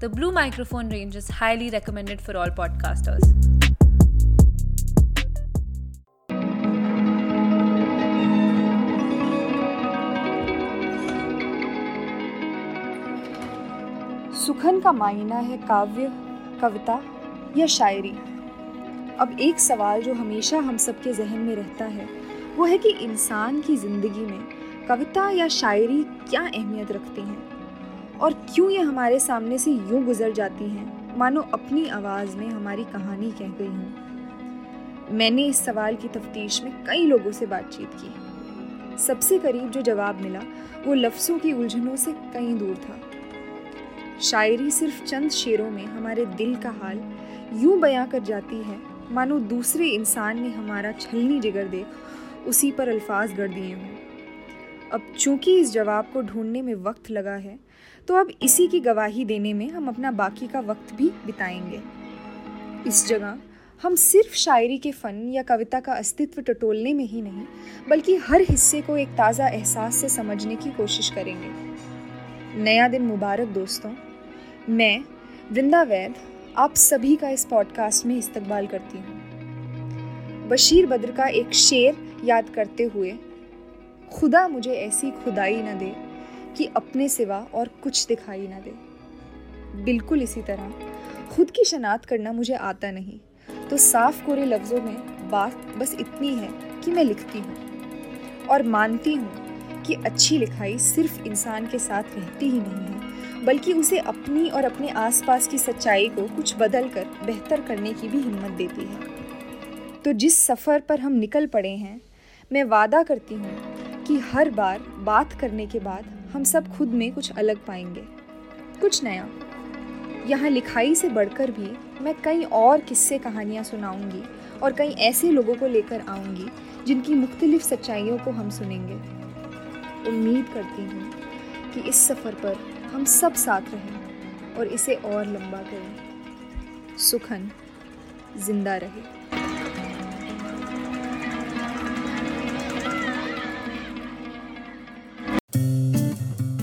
The Blue microphone range is highly recommended for all podcasters. सुखन का मायना है काव्य, कविता या शायरी अब एक सवाल जो हमेशा हम सबके जहन में रहता है, वो है कि इंसान की ज़िंदगी में कविता या शायरी क्या अहमियत रखती हैं और क्यों ये हमारे सामने से यूँ गुजर जाती हैं? मानो अपनी आवाज़ में हमारी कहानी कह गई हूँ। मैंने इस सवाल की तफ्तीश में कई लोगों से बातचीत की। सबसे करीब जो जवाब मिला, वो लफ्ज़ों की उलझनों से कहीं दूर था। शायरी सिर्फ़ चंद शेरों में हमारे दिल का हाल यूँ बयां कर जाती है, मानो दूसरे इंसान ने हमारा छलनी जिगर देख उसी पर अल्फाज गढ़ दिए हों। अब चूँकि इस जवाब को ढूँढने में वक्त लगा है तो अब इसी की गवाही देने में हम अपना बाकी का वक्त भी बिताएँगे। इस जगह हम सिर्फ़ शायरी के फ़न या कविता का अस्तित्व टटोलने में ही नहीं, बल्कि हर हिस्से को एक ताज़ा एहसास से समझने की कोशिश करेंगे। नया दिन मुबारक, दोस्तों। मैं, वृंदा वैद आप सभी का इस पॉडकास्ट में इस्तकबाल करती हूँ। बशीर बद्र का एक शेर याद करते हुए खुदा मुझे ऐसी खुदाई न दे कि अपने सिवा और कुछ दिखाई न दे। बिल्कुल इसी तरह, खुद की शनात करना मुझे आता नहीं। तो साफ़ कोरे लफ्ज़ों में बात बस इतनी है कि मैं लिखती हूँ। और मानती हूँ कि अच्छी लिखाई सिर्फ़ इंसान के साथ रहती ही नहीं है, बल्कि उसे अपनी और अपने आसपास की सच्चाई को कुछ बदल कर बेहतर करने की भी हिम्मत देती है। तो जिस सफ़र पर हम निकल पड़े हैं, मैं वादा करती हूँ कि हर बार बात करने के बाद हम सब खुद में कुछ अलग पाएँगे। कुछ नया। यहाँ लिखाई से बढ़कर भी मैं कई और किस्से कहानियाँ सुनाऊँगी और कई ऐसे लोगों को लेकर आऊँगी जिनकी मुख्तलिफ़ सच्चाइयों को हम सुनेंगे। उम्मीद करती हूँ कि इस सफ़र पर हम सब साथ रहें और इसे और लंबा करें। सुखन, ज़िंदा रहे।